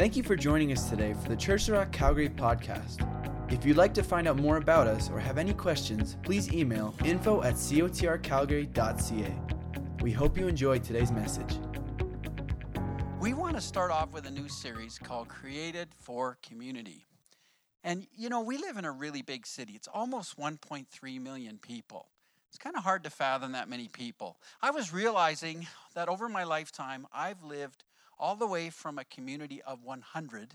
Thank you for joining us today for the Church of Rock Calgary podcast. If you'd like to find out more about us or have any questions, please email info at cotrcalgary.ca. We hope you enjoyed today's message. We want to start off with a new series called Created for Community. And you know, we live in a really big city. It's almost 1.3 million people. It's kind of hard to fathom that many people. I was realizing that over my lifetime, I've lived all the way from a community of 100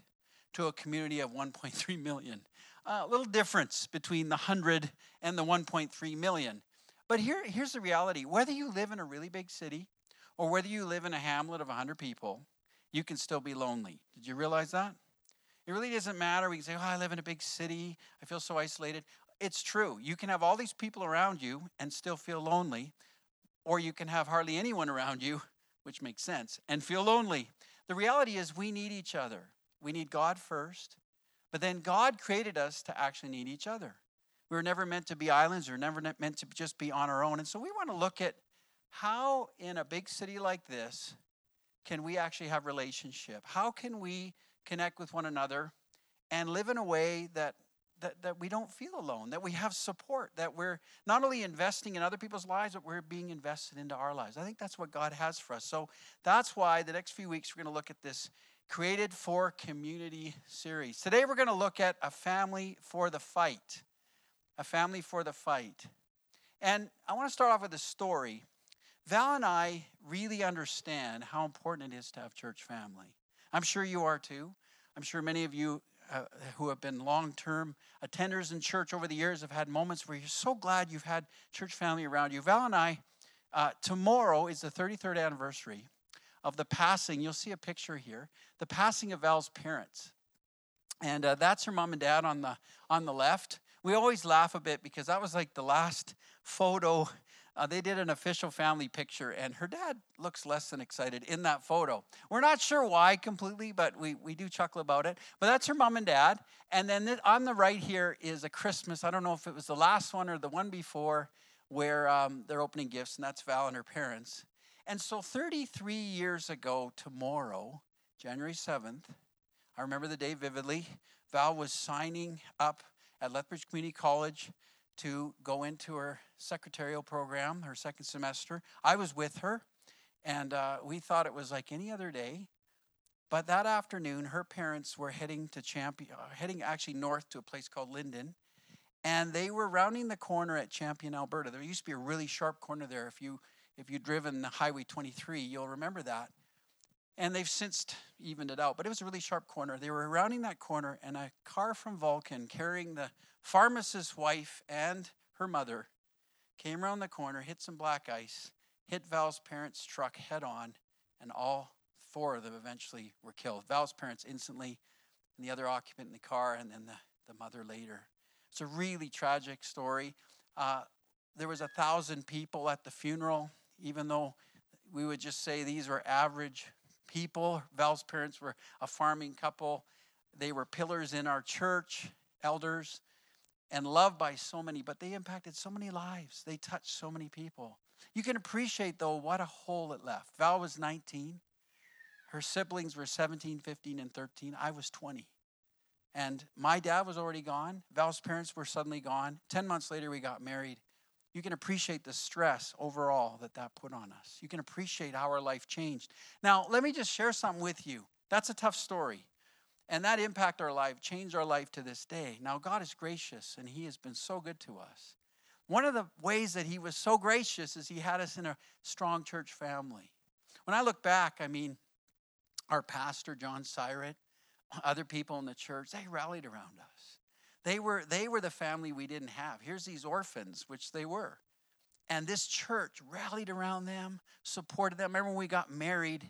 to a community of 1.3 million. A uh, little difference between the 100 and the 1.3 million. But here, here's the reality whether you live in a really big city or whether you live in a hamlet of 100 people, you can still be lonely. Did you realize that? It really doesn't matter. We can say, oh, I live in a big city. I feel so isolated. It's true. You can have all these people around you and still feel lonely, or you can have hardly anyone around you, which makes sense, and feel lonely. The reality is, we need each other. We need God first, but then God created us to actually need each other. We were never meant to be islands, we were never meant to just be on our own. And so we want to look at how, in a big city like this, can we actually have relationship? How can we connect with one another and live in a way that that, that we don't feel alone, that we have support, that we're not only investing in other people's lives, but we're being invested into our lives. I think that's what God has for us. So that's why the next few weeks we're going to look at this Created for Community series. Today we're going to look at a family for the fight. A family for the fight. And I want to start off with a story. Val and I really understand how important it is to have church family. I'm sure you are too. I'm sure many of you uh, who have been long term attenders in church over the years have had moments where you're so glad you've had church family around you. Val and I, uh, tomorrow is the 33rd anniversary of the passing. You'll see a picture here the passing of Val's parents. And uh, that's her mom and dad on the, on the left. We always laugh a bit because that was like the last photo uh, they did an official family picture, and her dad looks less than excited in that photo. We're not sure why completely, but we, we do chuckle about it. But that's her mom and dad. And then th- on the right here is a Christmas. I don't know if it was the last one or the one before where um, they're opening gifts, and that's Val and her parents. And so 33 years ago, tomorrow, January 7th, I remember the day vividly, Val was signing up at Lethbridge Community College to go into her secretarial program, her second semester. I was with her, and uh, we thought it was like any other day. But that afternoon, her parents were heading to Champion, uh, heading actually north to a place called Linden, and they were rounding the corner at Champion, Alberta. There used to be a really sharp corner there. If you if you've driven Highway 23, you'll remember that. And they've since evened it out, but it was a really sharp corner. They were rounding that corner, and a car from Vulcan carrying the pharmacist's wife and her mother came around the corner, hit some black ice, hit Val's parents' truck head on, and all four of them eventually were killed. Val's parents instantly, and the other occupant in the car, and then the, the mother later. It's a really tragic story. Uh, there was a thousand people at the funeral, even though we would just say these were average people. Val's parents were a farming couple. They were pillars in our church, elders and loved by so many, but they impacted so many lives. They touched so many people. You can appreciate, though, what a hole it left. Val was 19. Her siblings were 17, 15, and 13. I was 20. And my dad was already gone. Val's parents were suddenly gone. 10 months later, we got married. You can appreciate the stress overall that that put on us. You can appreciate how our life changed. Now, let me just share something with you. That's a tough story. And that impact our life, changed our life to this day. Now, God is gracious and He has been so good to us. One of the ways that He was so gracious is He had us in a strong church family. When I look back, I mean, our pastor, John Syrett, other people in the church, they rallied around us. They were, they were the family we didn't have. Here's these orphans, which they were. And this church rallied around them, supported them. Remember when we got married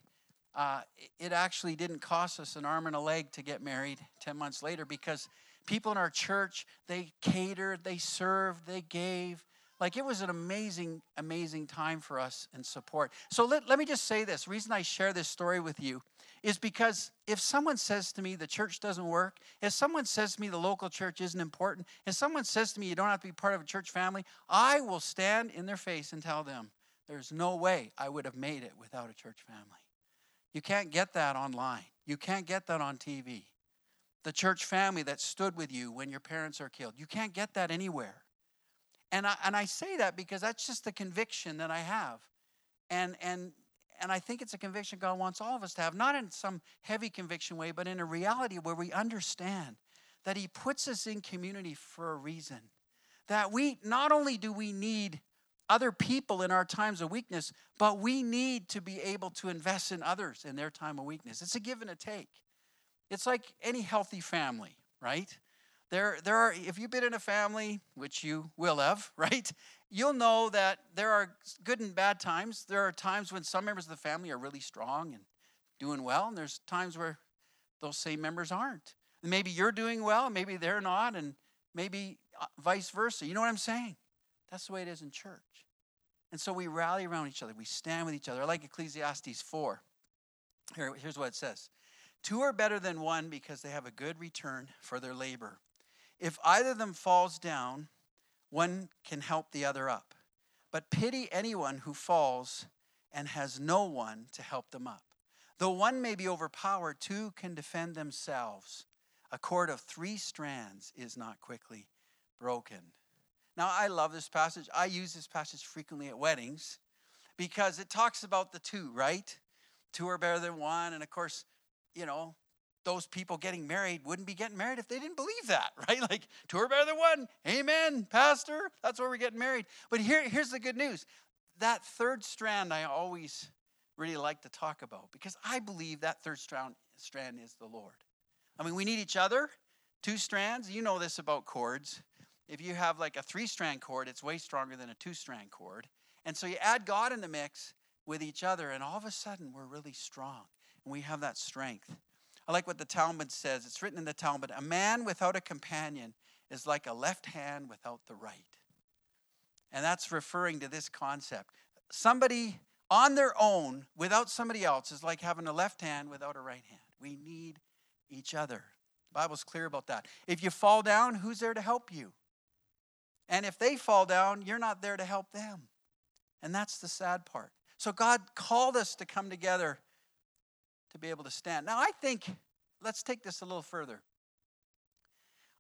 uh, it actually didn't cost us an arm and a leg to get married 10 months later because people in our church, they catered, they served, they gave. Like it was an amazing, amazing time for us and support. So let, let me just say this. The reason I share this story with you is because if someone says to me the church doesn't work, if someone says to me the local church isn't important, if someone says to me you don't have to be part of a church family, I will stand in their face and tell them there's no way I would have made it without a church family. You can't get that online. You can't get that on TV. The church family that stood with you when your parents are killed. You can't get that anywhere. And I, and I say that because that's just the conviction that I have. And, and, and I think it's a conviction God wants all of us to have, not in some heavy conviction way, but in a reality where we understand that He puts us in community for a reason. That we not only do we need other people in our times of weakness, but we need to be able to invest in others in their time of weakness. It's a give and a take. It's like any healthy family, right? There, there are, if you've been in a family, which you will have, right? You'll know that there are good and bad times. There are times when some members of the family are really strong and doing well, and there's times where those same members aren't. And maybe you're doing well, maybe they're not, and maybe uh, vice versa. You know what I'm saying? That's the way it is in church. And so we rally around each other, we stand with each other. I like Ecclesiastes 4. Here, here's what it says Two are better than one because they have a good return for their labor. If either of them falls down, one can help the other up. But pity anyone who falls and has no one to help them up. Though one may be overpowered, two can defend themselves. A cord of three strands is not quickly broken. Now, I love this passage. I use this passage frequently at weddings because it talks about the two, right? Two are better than one. And of course, you know, those people getting married wouldn't be getting married if they didn't believe that, right? Like, two are better than one. Amen, Pastor. That's why we're getting married. But here, here's the good news that third strand I always really like to talk about because I believe that third strand, strand is the Lord. I mean, we need each other. Two strands, you know this about cords if you have like a three strand cord, it's way stronger than a two strand cord. And so you add God in the mix with each other, and all of a sudden we're really strong and we have that strength. I like what the Talmud says. It's written in the Talmud A man without a companion is like a left hand without the right. And that's referring to this concept. Somebody on their own without somebody else is like having a left hand without a right hand. We need each other. The Bible's clear about that. If you fall down, who's there to help you? And if they fall down, you're not there to help them. And that's the sad part. So God called us to come together to be able to stand. Now, I think, let's take this a little further.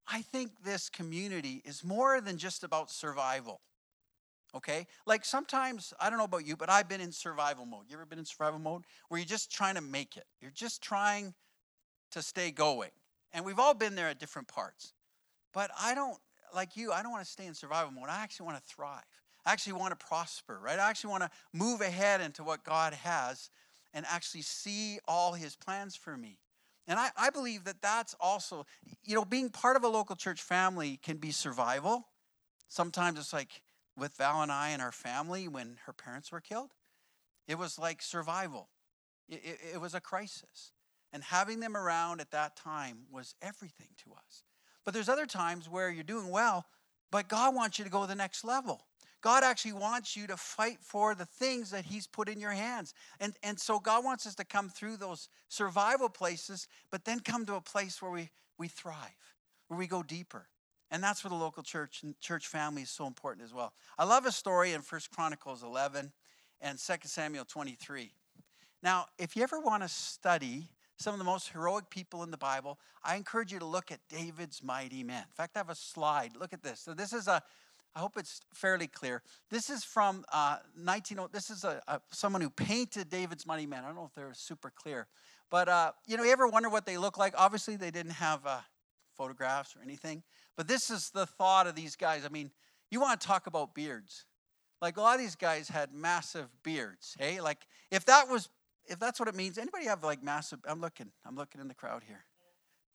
I think this community is more than just about survival. Okay? Like sometimes, I don't know about you, but I've been in survival mode. You ever been in survival mode? Where you're just trying to make it, you're just trying to stay going. And we've all been there at different parts. But I don't like you, I don't want to stay in survival mode. I actually want to thrive. I actually want to prosper, right? I actually want to move ahead into what God has and actually see all his plans for me. And I, I believe that that's also, you know, being part of a local church family can be survival. Sometimes it's like with Val and I and our family when her parents were killed, it was like survival. It, it, it was a crisis. And having them around at that time was everything to us. But there's other times where you're doing well, but God wants you to go to the next level. God actually wants you to fight for the things that He's put in your hands. And, and so God wants us to come through those survival places, but then come to a place where we, we thrive, where we go deeper. And that's where the local church and church family is so important as well. I love a story in First Chronicles 11 and 2 Samuel 23. Now, if you ever want to study some of the most heroic people in the Bible, I encourage you to look at David's mighty men. In fact, I have a slide. Look at this. So this is a I hope it's fairly clear. This is from uh, 19. This is a, a, someone who painted David's mighty man. I don't know if they're super clear, but uh, you know, you ever wonder what they look like? Obviously, they didn't have uh, photographs or anything, but this is the thought of these guys. I mean, you want to talk about beards? Like a lot of these guys had massive beards. Hey, like if that was if that's what it means, anybody have like massive? I'm looking. I'm looking in the crowd here.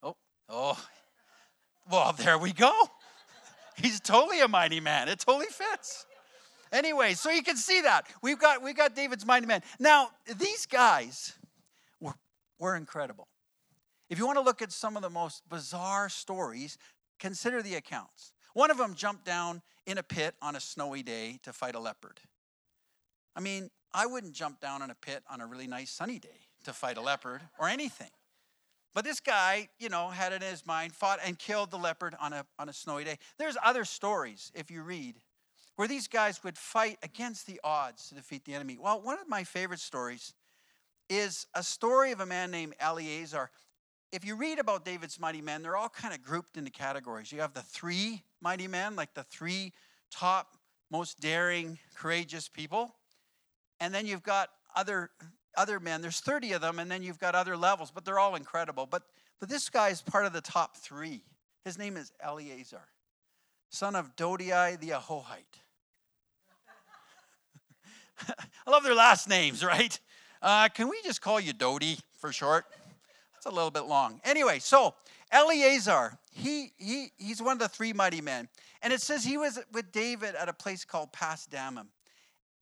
Oh, oh. Well, there we go. He's totally a mighty man. It totally fits. Anyway, so you can see that we've got we've got David's mighty man. Now these guys were were incredible. If you want to look at some of the most bizarre stories, consider the accounts. One of them jumped down in a pit on a snowy day to fight a leopard. I mean, I wouldn't jump down in a pit on a really nice sunny day to fight a leopard or anything. But this guy, you know, had it in his mind, fought and killed the leopard on a, on a snowy day. There's other stories, if you read, where these guys would fight against the odds to defeat the enemy. Well, one of my favorite stories is a story of a man named Eleazar. If you read about David's mighty men, they're all kind of grouped into categories. You have the three mighty men, like the three top, most daring, courageous people. And then you've got other other men. There's 30 of them, and then you've got other levels, but they're all incredible. But but this guy is part of the top three. His name is Eleazar, son of Dodai the Ahohite. I love their last names, right? Uh, can we just call you Dodi for short? That's a little bit long. Anyway, so Eleazar, he, he, he's one of the three mighty men. And it says he was with David at a place called Pas Dammim.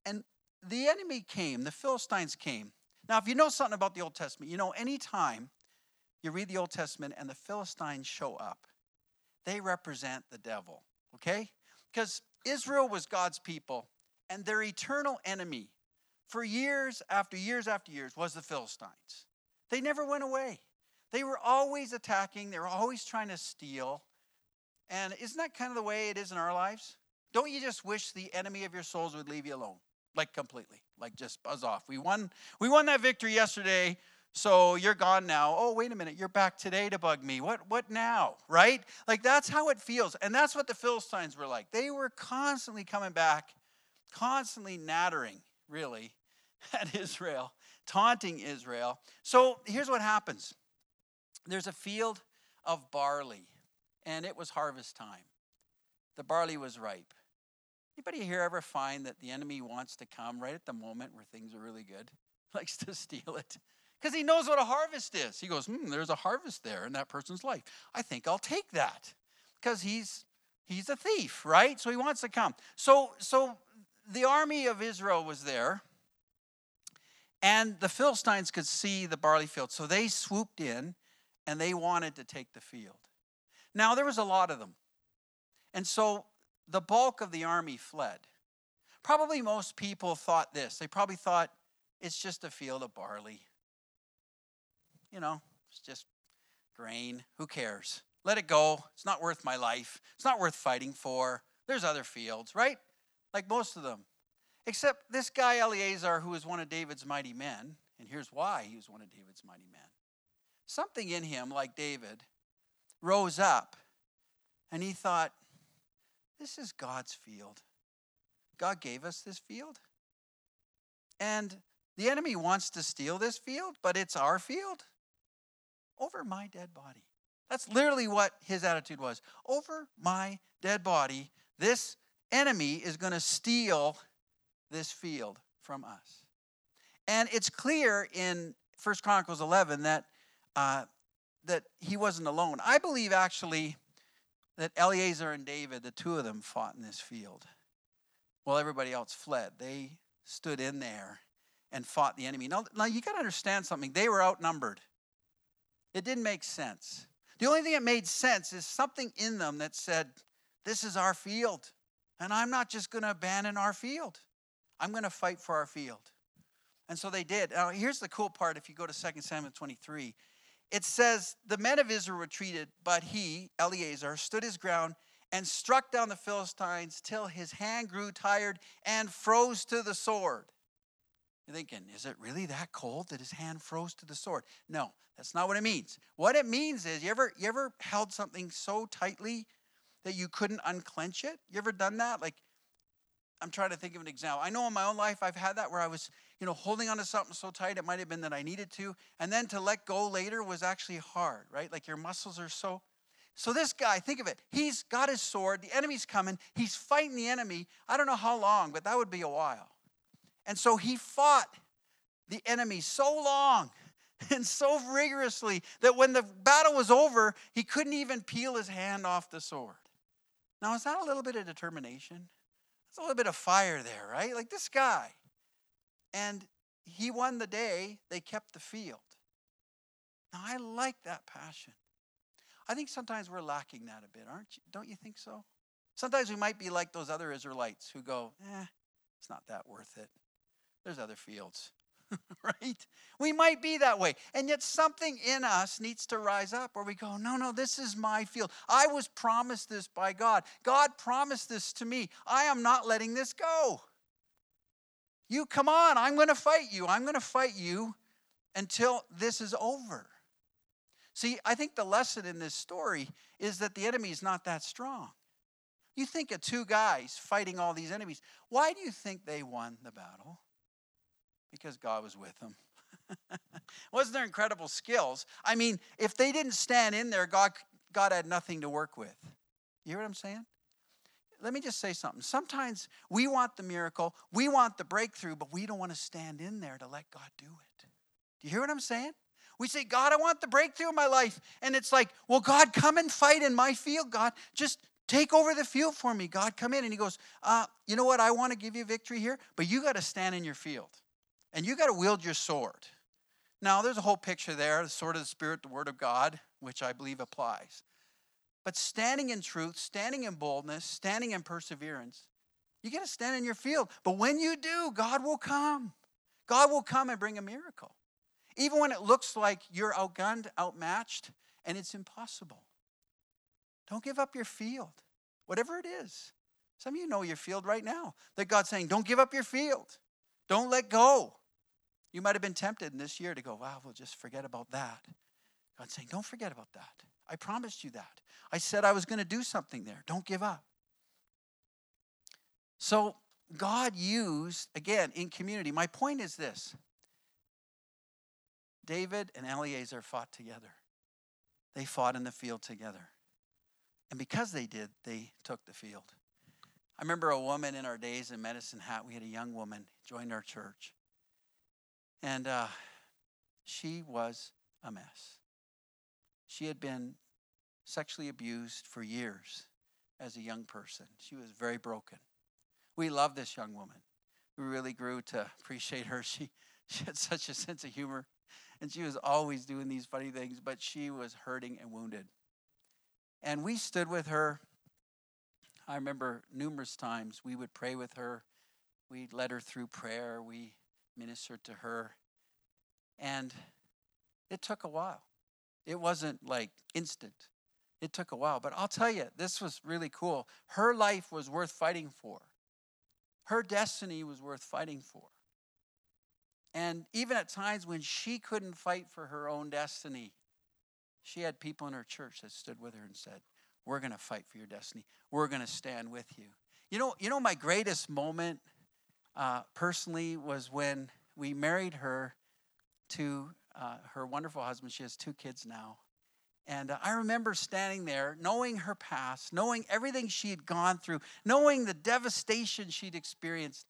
And the enemy came, the Philistines came. Now, if you know something about the Old Testament, you know anytime you read the Old Testament and the Philistines show up, they represent the devil, okay? Because Israel was God's people, and their eternal enemy for years after years after years was the Philistines. They never went away. They were always attacking, they were always trying to steal. And isn't that kind of the way it is in our lives? Don't you just wish the enemy of your souls would leave you alone? Like completely. Like just buzz off. We won we won that victory yesterday. So you're gone now. Oh, wait a minute. You're back today to bug me. What what now? Right? Like that's how it feels. And that's what the Philistines were like. They were constantly coming back, constantly nattering, really, at Israel, taunting Israel. So here's what happens there's a field of barley, and it was harvest time. The barley was ripe. Anybody here ever find that the enemy wants to come right at the moment where things are really good? Likes to steal it. Because he knows what a harvest is. He goes, hmm, there's a harvest there in that person's life. I think I'll take that. Because he's he's a thief, right? So he wants to come. So so the army of Israel was there and the Philistines could see the barley field, so they swooped in and they wanted to take the field. Now, there was a lot of them. And so the bulk of the army fled. Probably most people thought this. They probably thought it's just a field of barley. You know, it's just grain. Who cares? Let it go. It's not worth my life. It's not worth fighting for. There's other fields, right? Like most of them. Except this guy, Eleazar, who was one of David's mighty men, and here's why he was one of David's mighty men. Something in him, like David, rose up and he thought, This is God's field. God gave us this field. And the enemy wants to steal this field, but it's our field over my dead body. That's literally what his attitude was. Over my dead body, this enemy is going to steal this field from us. And it's clear in First Chronicles 11 that, uh, that he wasn't alone. I believe actually that Eleazar and David, the two of them, fought in this field while everybody else fled. They stood in there and fought the enemy. Now, now you got to understand something. They were outnumbered. It didn't make sense. The only thing that made sense is something in them that said, This is our field, and I'm not just going to abandon our field. I'm going to fight for our field. And so they did. Now, here's the cool part if you go to 2 Samuel 23. It says, The men of Israel retreated, but he, Eleazar, stood his ground and struck down the Philistines till his hand grew tired and froze to the sword. You're thinking, is it really that cold that his hand froze to the sword? No, that's not what it means. What it means is, you ever, you ever held something so tightly that you couldn't unclench it? You ever done that? Like I'm trying to think of an example. I know in my own life I've had that where I was, you know, holding onto something so tight it might have been that I needed to, and then to let go later was actually hard, right? Like your muscles are so. So this guy, think of it. He's got his sword. The enemy's coming. He's fighting the enemy. I don't know how long, but that would be a while. And so he fought the enemy so long and so rigorously that when the battle was over, he couldn't even peel his hand off the sword. Now, is that a little bit of determination? There's a little bit of fire there, right? Like this guy. And he won the day, they kept the field. Now, I like that passion. I think sometimes we're lacking that a bit, aren't you? Don't you think so? Sometimes we might be like those other Israelites who go, eh, it's not that worth it. There's other fields. right? We might be that way. And yet something in us needs to rise up where we go, no, no, this is my field. I was promised this by God. God promised this to me. I am not letting this go. You come on, I'm going to fight you. I'm going to fight you until this is over. See, I think the lesson in this story is that the enemy is not that strong. You think of two guys fighting all these enemies. Why do you think they won the battle? Because God was with them. Wasn't their incredible skills? I mean, if they didn't stand in there, God, God had nothing to work with. You hear what I'm saying? Let me just say something. Sometimes we want the miracle, we want the breakthrough, but we don't want to stand in there to let God do it. Do you hear what I'm saying? We say, God, I want the breakthrough in my life. And it's like, well, God, come and fight in my field, God. Just take over the field for me, God. Come in. And he goes, uh, you know what? I want to give you victory here, but you got to stand in your field and you got to wield your sword. Now, there's a whole picture there the sword of the Spirit, the word of God, which I believe applies. But standing in truth, standing in boldness, standing in perseverance, you got to stand in your field. But when you do, God will come. God will come and bring a miracle. Even when it looks like you're outgunned, outmatched, and it's impossible. Don't give up your field, whatever it is. Some of you know your field right now. That God's saying, don't give up your field. Don't let go. You might have been tempted in this year to go, wow, we'll just forget about that. God's saying, don't forget about that. I promised you that. I said I was going to do something there. Don't give up. So, God used, again, in community. My point is this David and Eleazar fought together, they fought in the field together. And because they did, they took the field. I remember a woman in our days in Medicine Hat, we had a young woman join our church. And uh, she was a mess. She had been sexually abused for years as a young person. She was very broken. We loved this young woman. We really grew to appreciate her. She, she had such a sense of humor, and she was always doing these funny things, but she was hurting and wounded. And we stood with her. I remember numerous times we would pray with her. We led her through prayer. We ministered to her. And it took a while. It wasn't like instant. It took a while. But I'll tell you, this was really cool. Her life was worth fighting for, her destiny was worth fighting for. And even at times when she couldn't fight for her own destiny, she had people in her church that stood with her and said, We're going to fight for your destiny. We're going to stand with you. You know, you know, my greatest moment uh, personally was when we married her to uh, her wonderful husband. She has two kids now. And uh, I remember standing there, knowing her past, knowing everything she had gone through, knowing the devastation she'd experienced.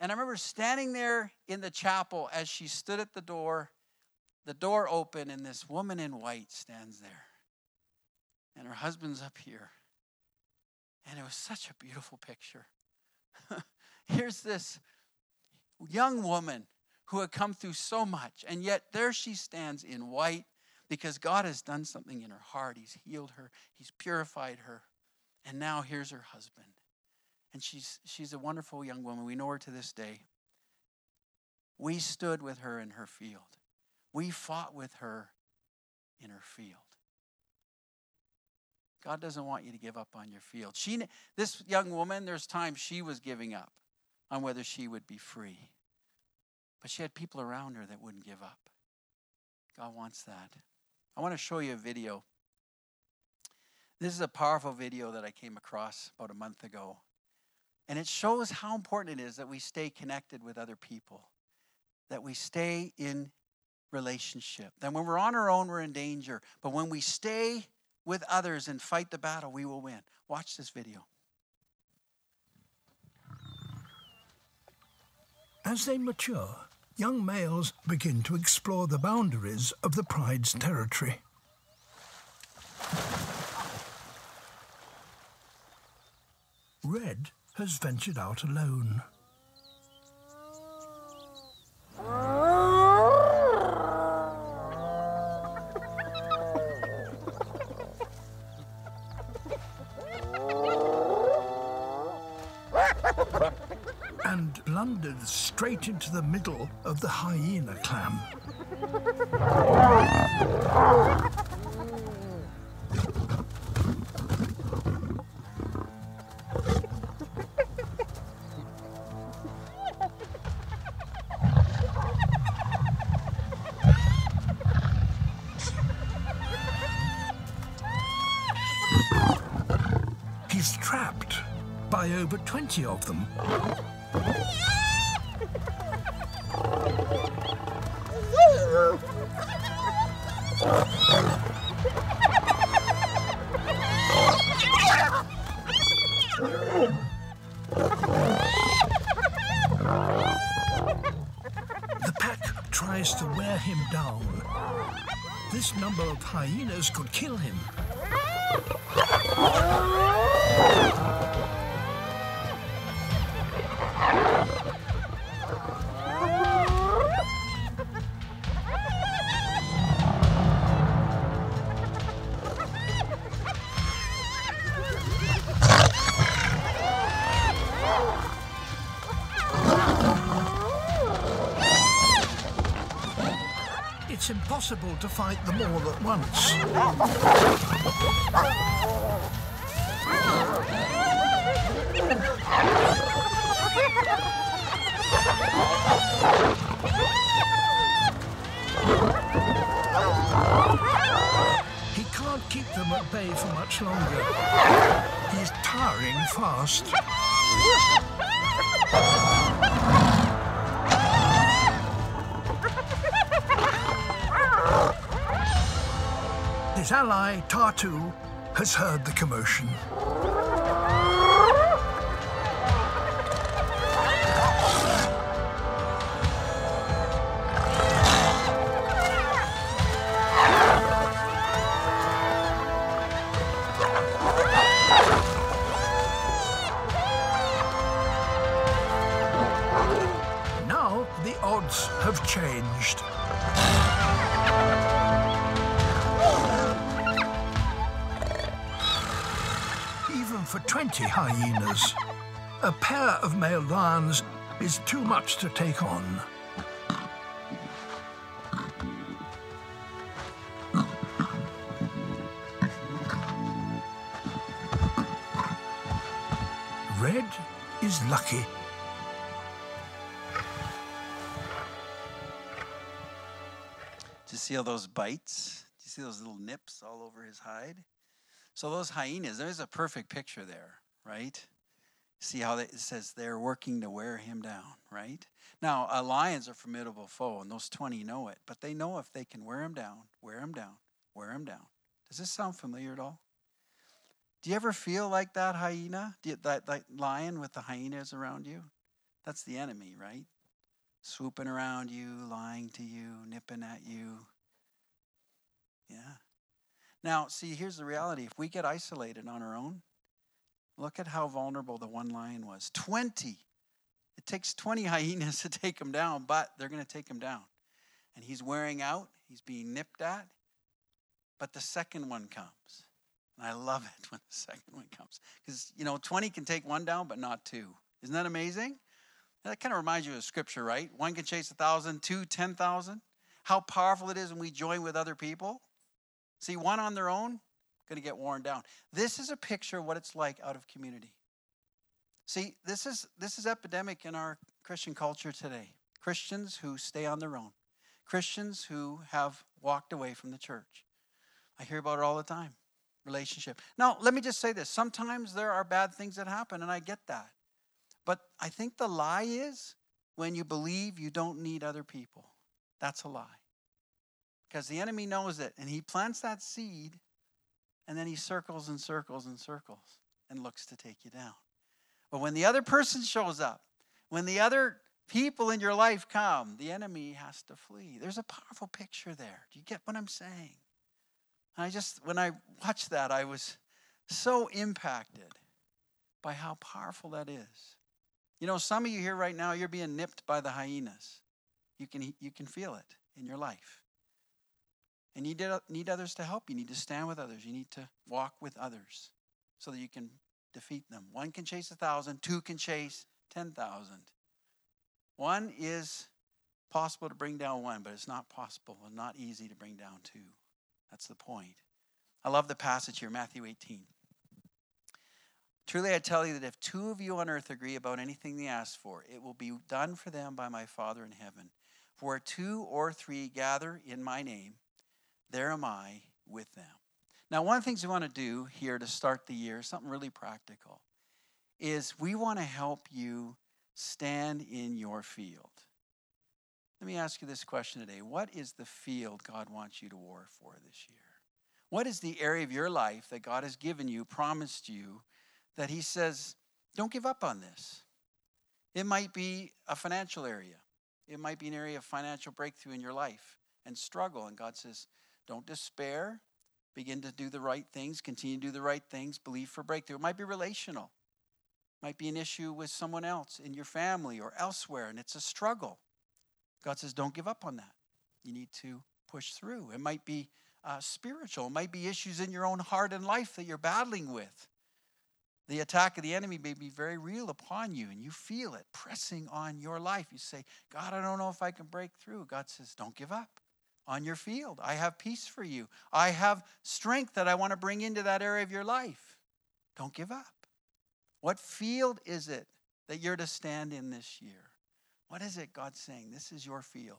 And I remember standing there in the chapel as she stood at the door, the door open, and this woman in white stands there. And her husband's up here. And it was such a beautiful picture. Here's this young woman who had come through so much, and yet there she stands in white because God has done something in her heart. He's healed her, He's purified her. And now here's her husband. And she's, she's a wonderful young woman. We know her to this day. We stood with her in her field, we fought with her in her field. God doesn't want you to give up on your field. She, this young woman, there's times she was giving up on whether she would be free. But she had people around her that wouldn't give up. God wants that. I want to show you a video. This is a powerful video that I came across about a month ago. And it shows how important it is that we stay connected with other people, that we stay in relationship. That when we're on our own, we're in danger. But when we stay with others and fight the battle, we will win. Watch this video. As they mature, young males begin to explore the boundaries of the pride's territory. Red has ventured out alone. and blundered straight into the middle of the hyena clam. He's trapped by over 20 of them. The pack tries to wear him down. This number of hyenas could kill him. To fight them all at once. He can't keep them at bay for much longer. He's tiring fast. Ally, Tartu, has heard the commotion. Is too much to take on. Red is lucky. Do you see all those bites? Do you see those little nips all over his hide? So those hyenas, there's a perfect picture there, right? See how it says they're working to wear him down, right? Now, a lion's a formidable foe, and those 20 know it, but they know if they can wear him down, wear him down, wear him down. Does this sound familiar at all? Do you ever feel like that hyena? You, that, that lion with the hyenas around you? That's the enemy, right? Swooping around you, lying to you, nipping at you. Yeah. Now, see, here's the reality. If we get isolated on our own, look at how vulnerable the one lion was 20. It takes 20 hyenas to take him down, but they're going to take him down. And he's wearing out, he's being nipped at, but the second one comes. And I love it when the second one comes. Because, you know, 20 can take one down, but not two. Isn't that amazing? That kind of reminds you of scripture, right? One can chase a thousand, two, ten thousand. How powerful it is when we join with other people. See, one on their own, going to get worn down. This is a picture of what it's like out of community. See, this is this is epidemic in our Christian culture today. Christians who stay on their own. Christians who have walked away from the church. I hear about it all the time. Relationship. Now, let me just say this. Sometimes there are bad things that happen, and I get that. But I think the lie is when you believe you don't need other people. That's a lie. Because the enemy knows it, and he plants that seed, and then he circles and circles and circles and looks to take you down. But when the other person shows up, when the other people in your life come, the enemy has to flee. There's a powerful picture there. Do you get what I'm saying? I just, when I watched that, I was so impacted by how powerful that is. You know, some of you here right now, you're being nipped by the hyenas. You can, you can feel it in your life. And you need, others to help. You need to stand with others. You need to walk with others so that you can defeat them. One can chase a thousand, two can chase 10,000. One is possible to bring down one, but it's not possible and not easy to bring down two. That's the point. I love the passage here, Matthew 18. Truly, I tell you that if two of you on earth agree about anything they ask for, it will be done for them by my Father in heaven. For two or three gather in my name, there am I with them. Now, one of the things we want to do here to start the year, something really practical, is we want to help you stand in your field. Let me ask you this question today. What is the field God wants you to war for this year? What is the area of your life that God has given you, promised you, that He says, don't give up on this? It might be a financial area, it might be an area of financial breakthrough in your life and struggle. And God says, don't despair. Begin to do the right things, continue to do the right things, believe for breakthrough. It might be relational, it might be an issue with someone else in your family or elsewhere, and it's a struggle. God says, don't give up on that. You need to push through. It might be uh, spiritual, it might be issues in your own heart and life that you're battling with. The attack of the enemy may be very real upon you, and you feel it pressing on your life. You say, God, I don't know if I can break through. God says, Don't give up on your field. I have peace for you. I have strength that I want to bring into that area of your life. Don't give up. What field is it that you're to stand in this year? What is it God's saying? This is your field.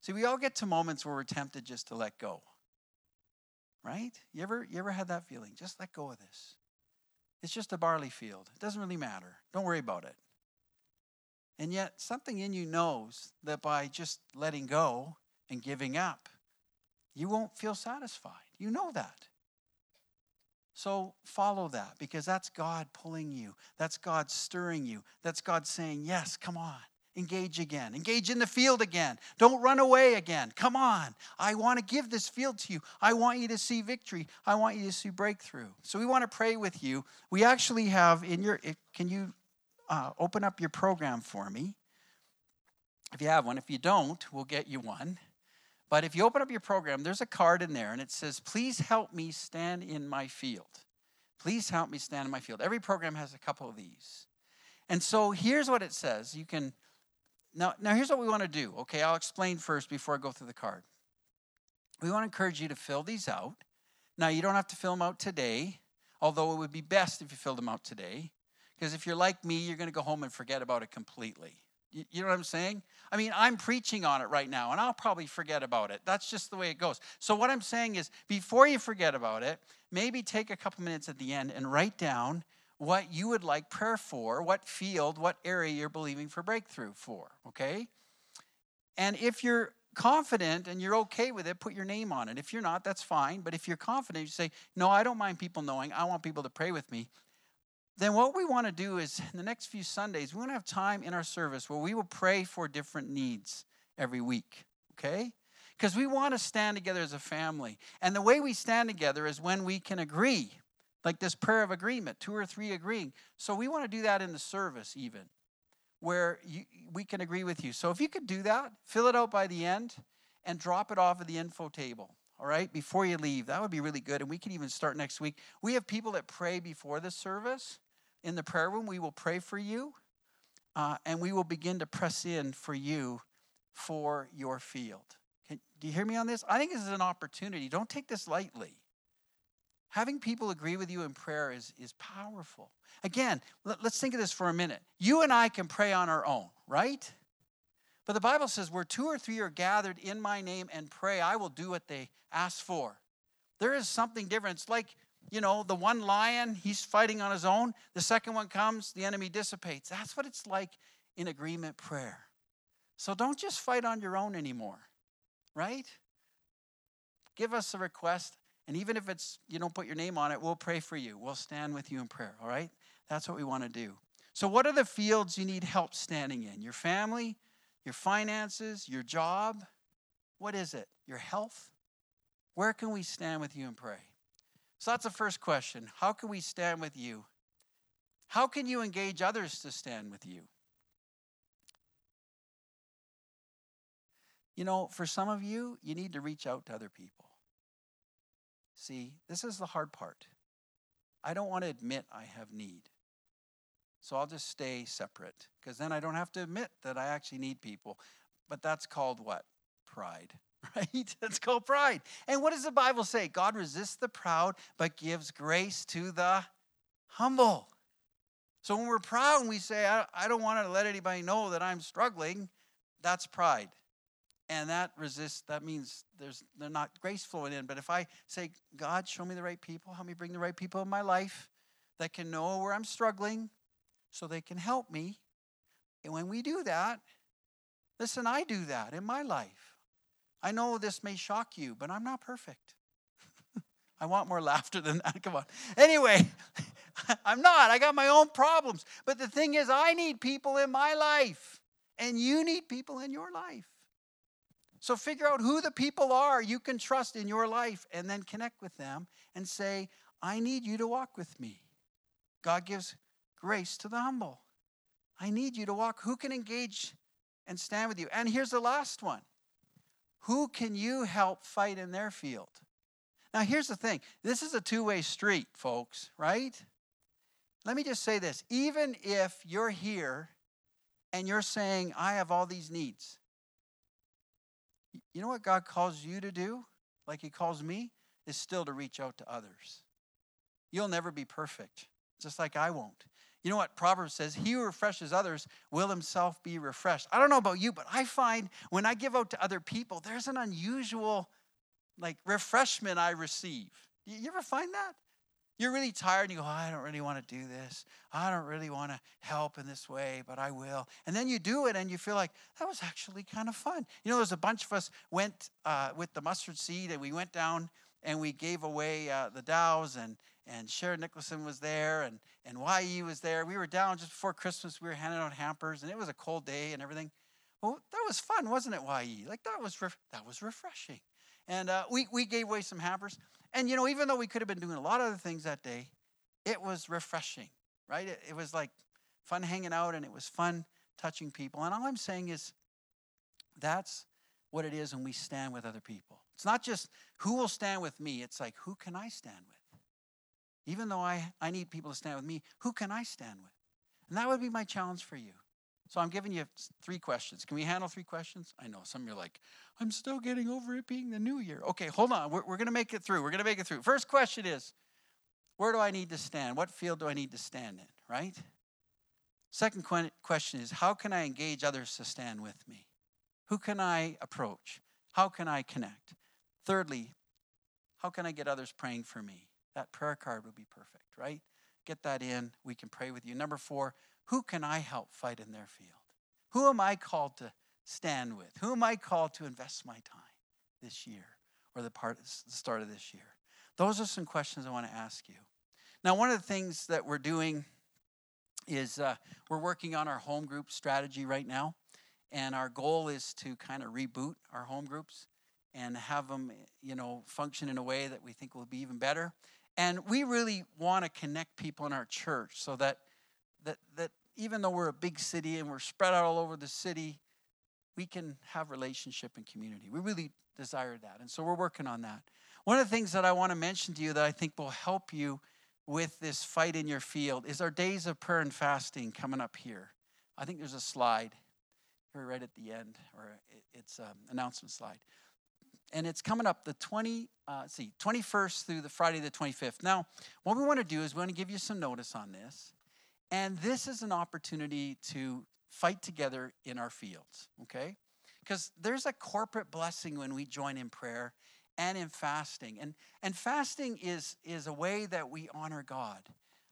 See, we all get to moments where we're tempted just to let go. Right? You ever you ever had that feeling? Just let go of this. It's just a barley field. It doesn't really matter. Don't worry about it. And yet, something in you knows that by just letting go and giving up, you won't feel satisfied. You know that. So follow that because that's God pulling you. That's God stirring you. That's God saying, Yes, come on. Engage again. Engage in the field again. Don't run away again. Come on. I want to give this field to you. I want you to see victory. I want you to see breakthrough. So we want to pray with you. We actually have in your, can you uh, open up your program for me. If you have one, if you don't, we'll get you one. But if you open up your program, there's a card in there and it says, Please help me stand in my field. Please help me stand in my field. Every program has a couple of these. And so here's what it says. You can, now, now here's what we want to do. Okay, I'll explain first before I go through the card. We want to encourage you to fill these out. Now, you don't have to fill them out today, although it would be best if you filled them out today. Because if you're like me, you're going to go home and forget about it completely. You, you know what I'm saying? I mean, I'm preaching on it right now, and I'll probably forget about it. That's just the way it goes. So, what I'm saying is, before you forget about it, maybe take a couple minutes at the end and write down what you would like prayer for, what field, what area you're believing for breakthrough for, okay? And if you're confident and you're okay with it, put your name on it. If you're not, that's fine. But if you're confident, you say, No, I don't mind people knowing. I want people to pray with me then what we want to do is in the next few Sundays, we want to have time in our service where we will pray for different needs every week, okay? Because we want to stand together as a family. And the way we stand together is when we can agree, like this prayer of agreement, two or three agreeing. So we want to do that in the service, even, where you, we can agree with you. So if you could do that, fill it out by the end and drop it off at the info table all right, before you leave. That would be really good. And we can even start next week. We have people that pray before the service in the prayer room. We will pray for you, uh, and we will begin to press in for you for your field. Can, do you hear me on this? I think this is an opportunity. Don't take this lightly. Having people agree with you in prayer is, is powerful. Again, let, let's think of this for a minute. You and I can pray on our own, right? But the Bible says, where two or three are gathered in my name and pray, I will do what they ask for. There is something different. It's like you know, the one lion, he's fighting on his own. The second one comes, the enemy dissipates. That's what it's like in agreement prayer. So don't just fight on your own anymore, right? Give us a request, and even if it's you don't put your name on it, we'll pray for you. We'll stand with you in prayer, all right? That's what we want to do. So, what are the fields you need help standing in? Your family, your finances, your job? What is it? Your health? Where can we stand with you and pray? So that's the first question. How can we stand with you? How can you engage others to stand with you? You know, for some of you, you need to reach out to other people. See, this is the hard part. I don't want to admit I have need. So I'll just stay separate because then I don't have to admit that I actually need people. But that's called what? Pride. right? That's called pride. And what does the Bible say? God resists the proud, but gives grace to the humble. So when we're proud and we say, I, don't want to let anybody know that I'm struggling, that's pride. And that resists, that means there's they're not grace flowing in. But if I say, God, show me the right people, help me bring the right people in my life, that can know where I'm struggling so they can help me. And when we do that, listen, I do that in my life. I know this may shock you, but I'm not perfect. I want more laughter than that. Come on. Anyway, I'm not. I got my own problems. But the thing is, I need people in my life, and you need people in your life. So figure out who the people are you can trust in your life and then connect with them and say, I need you to walk with me. God gives grace to the humble. I need you to walk. Who can engage and stand with you? And here's the last one Who can you help fight in their field? Now, here's the thing this is a two way street, folks, right? Let me just say this even if you're here and you're saying, I have all these needs, you know what God calls you to do, like He calls me, is still to reach out to others. You'll never be perfect, just like I won't. You know what Proverbs says? He who refreshes others will himself be refreshed. I don't know about you, but I find when I give out to other people, there's an unusual like refreshment I receive. You ever find that? You're really tired and you go, oh, I don't really want to do this. I don't really want to help in this way, but I will. And then you do it and you feel like that was actually kind of fun. You know, there's a bunch of us went uh, with the mustard seed and we went down and we gave away uh, the dows and and Sharon Nicholson was there and and YE was there. We were down just before Christmas. We were handing out hampers and it was a cold day and everything. Well, that was fun, wasn't it, YE? Like that was ref- that was refreshing. And uh, we, we gave away some hampers. And, you know, even though we could have been doing a lot of other things that day, it was refreshing, right? It, it was like fun hanging out and it was fun touching people. And all I'm saying is that's what it is when we stand with other people. It's not just who will stand with me, it's like who can I stand with? Even though I, I need people to stand with me, who can I stand with? And that would be my challenge for you. So I'm giving you three questions. Can we handle three questions? I know some of you are like, I'm still getting over it being the new year. Okay, hold on. We're, we're going to make it through. We're going to make it through. First question is where do I need to stand? What field do I need to stand in, right? Second question is how can I engage others to stand with me? Who can I approach? How can I connect? Thirdly, how can I get others praying for me? That prayer card would be perfect, right? Get that in. We can pray with you. Number four, who can I help fight in their field? Who am I called to stand with? Who am I called to invest my time this year or the part the start of this year? Those are some questions I want to ask you. Now, one of the things that we're doing is uh, we're working on our home group strategy right now, and our goal is to kind of reboot our home groups and have them, you know, function in a way that we think will be even better. And we really want to connect people in our church so that that that even though we're a big city and we're spread out all over the city, we can have relationship and community. We really desire that. And so we're working on that. One of the things that I want to mention to you that I think will help you with this fight in your field is our days of prayer and fasting coming up here. I think there's a slide here right at the end, or it's an announcement slide. And it's coming up the 20, uh, see, 21st through the Friday the 25th. Now, what we want to do is we want to give you some notice on this. And this is an opportunity to fight together in our fields, okay? Because there's a corporate blessing when we join in prayer and in fasting. And, and fasting is, is a way that we honor God.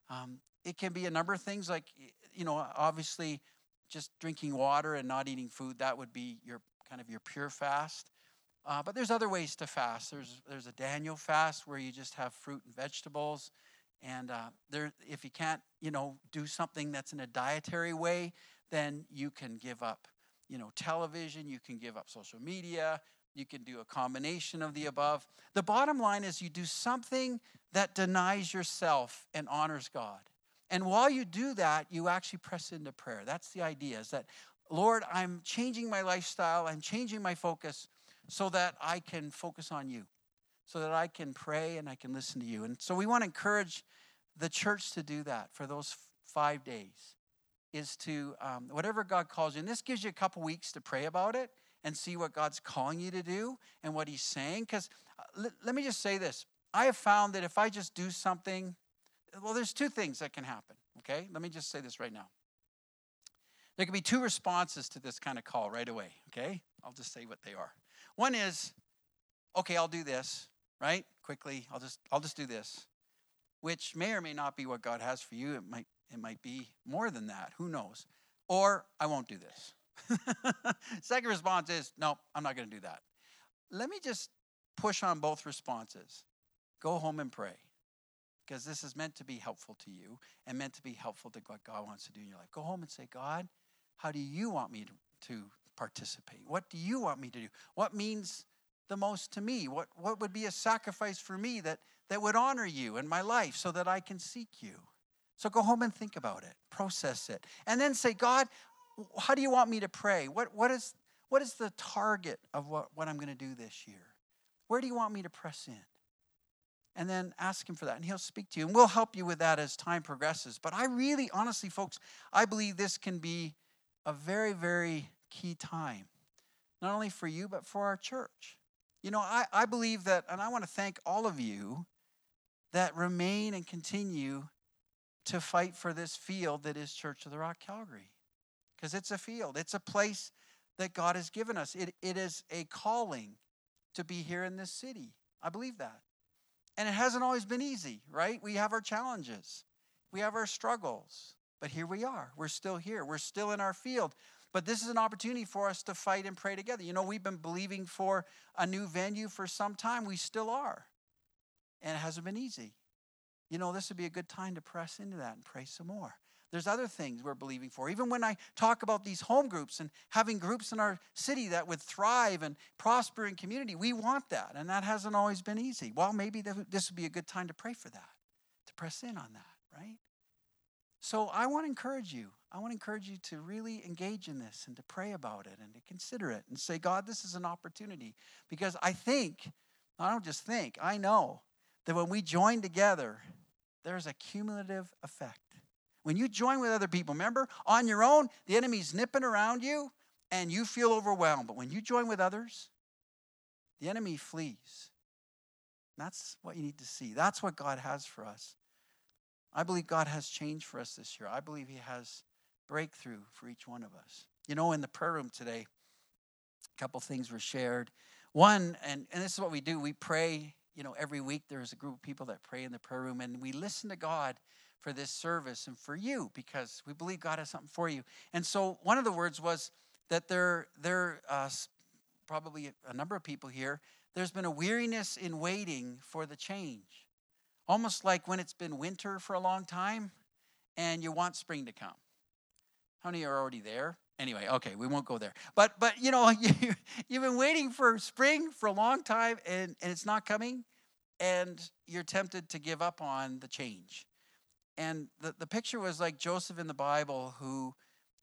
Um, it can be a number of things, like, you know, obviously just drinking water and not eating food, that would be your kind of your pure fast. Uh, but there's other ways to fast. There's, there's a Daniel fast where you just have fruit and vegetables. And uh, there, if you can't, you know, do something that's in a dietary way, then you can give up, you know, television, you can give up social media, you can do a combination of the above. The bottom line is you do something that denies yourself and honors God. And while you do that, you actually press into prayer. That's the idea is that, Lord, I'm changing my lifestyle, I'm changing my focus so that I can focus on you, so that I can pray and I can listen to you. And so we want to encourage the church to do that for those five days is to um, whatever God calls you. And this gives you a couple weeks to pray about it and see what God's calling you to do and what He's saying. Because uh, l- let me just say this I have found that if I just do something, well, there's two things that can happen. Okay? Let me just say this right now. There can be two responses to this kind of call right away. Okay? I'll just say what they are. One is, okay, I'll do this, right? Quickly, I'll just I'll just do this. which may or may not be what God has for you. It might, it might be more than that. Who knows? Or I won't do this. Second response is, no, I'm not going to do that. Let me just push on both responses. Go home and pray because this is meant to be helpful to you and meant to be helpful to what God wants to do in your life. Go home and say, God, how do you want me to, to participate? What do you want me to do? What means the most to me? What, what would be a sacrifice for me that, that would honor you in my life so that I can seek you? So go home and think about it, process it, and then say, God, how do you want me to pray? What, what, is, what is the target of what, what I'm going to do this year? Where do you want me to press in? And then ask him for that, and he'll speak to you. And we'll help you with that as time progresses. But I really, honestly, folks, I believe this can be a very, very key time, not only for you, but for our church. You know, I, I believe that, and I want to thank all of you that remain and continue to fight for this field that is Church of the Rock Calgary. Because it's a field, it's a place that God has given us. It, it is a calling to be here in this city. I believe that. And it hasn't always been easy, right? We have our challenges, we have our struggles, but here we are. We're still here, we're still in our field. But this is an opportunity for us to fight and pray together. You know, we've been believing for a new venue for some time. We still are. And it hasn't been easy. You know, this would be a good time to press into that and pray some more. There's other things we're believing for. Even when I talk about these home groups and having groups in our city that would thrive and prosper in community, we want that. And that hasn't always been easy. Well, maybe this would be a good time to pray for that, to press in on that, right? So I want to encourage you. I want to encourage you to really engage in this and to pray about it and to consider it and say, God, this is an opportunity. Because I think, I don't just think, I know that when we join together, there's a cumulative effect. When you join with other people, remember, on your own, the enemy's nipping around you and you feel overwhelmed. But when you join with others, the enemy flees. That's what you need to see. That's what God has for us. I believe God has change for us this year. I believe He has breakthrough for each one of us. You know, in the prayer room today, a couple things were shared. One, and, and this is what we do we pray, you know, every week there's a group of people that pray in the prayer room, and we listen to God for this service and for you because we believe God has something for you. And so one of the words was that there, there uh, probably a number of people here, there's been a weariness in waiting for the change. Almost like when it's been winter for a long time and you want spring to come. How many are already there? Anyway, okay, we won't go there. But but you know, you, you've been waiting for spring for a long time and, and it's not coming, and you're tempted to give up on the change. And the, the picture was like Joseph in the Bible, who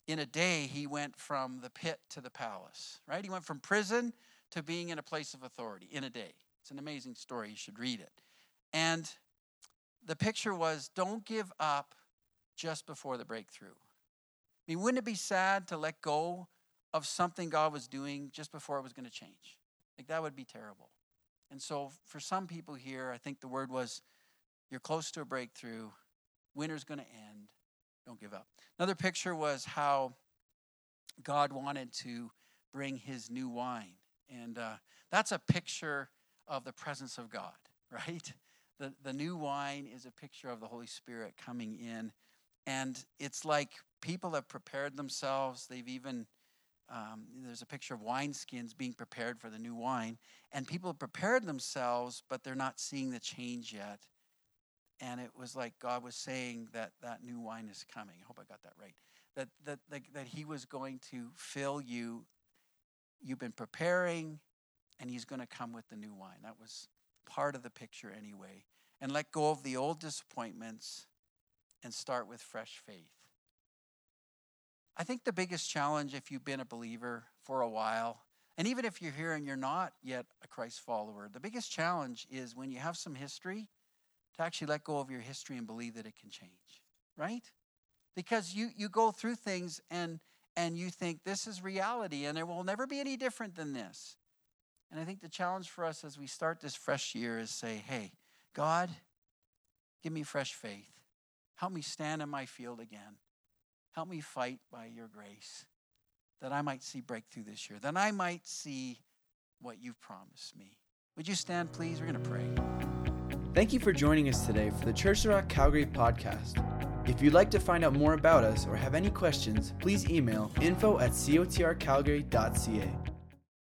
in a day he went from the pit to the palace, right? He went from prison to being in a place of authority in a day. It's an amazing story. You should read it. And the picture was don't give up just before the breakthrough. I mean, wouldn't it be sad to let go of something God was doing just before it was going to change? Like, that would be terrible. And so, for some people here, I think the word was you're close to a breakthrough. Winter's going to end. Don't give up. Another picture was how God wanted to bring his new wine. And uh, that's a picture of the presence of God, right? The, the new wine is a picture of the Holy Spirit coming in. And it's like people have prepared themselves. They've even, um, there's a picture of wineskins being prepared for the new wine. And people have prepared themselves, but they're not seeing the change yet and it was like God was saying that that new wine is coming. I hope I got that right. That that that, that He was going to fill you. You've been preparing, and He's going to come with the new wine. That was part of the picture anyway. And let go of the old disappointments, and start with fresh faith. I think the biggest challenge, if you've been a believer for a while, and even if you're here and you're not yet a Christ follower, the biggest challenge is when you have some history to actually let go of your history and believe that it can change, right? Because you, you go through things and, and you think this is reality and it will never be any different than this. And I think the challenge for us as we start this fresh year is say, hey, God, give me fresh faith. Help me stand in my field again. Help me fight by your grace that I might see breakthrough this year, that I might see what you've promised me. Would you stand, please? We're going to pray. Thank you for joining us today for the Church Rock Calgary podcast. If you'd like to find out more about us or have any questions, please email info at cotrcalgary.ca.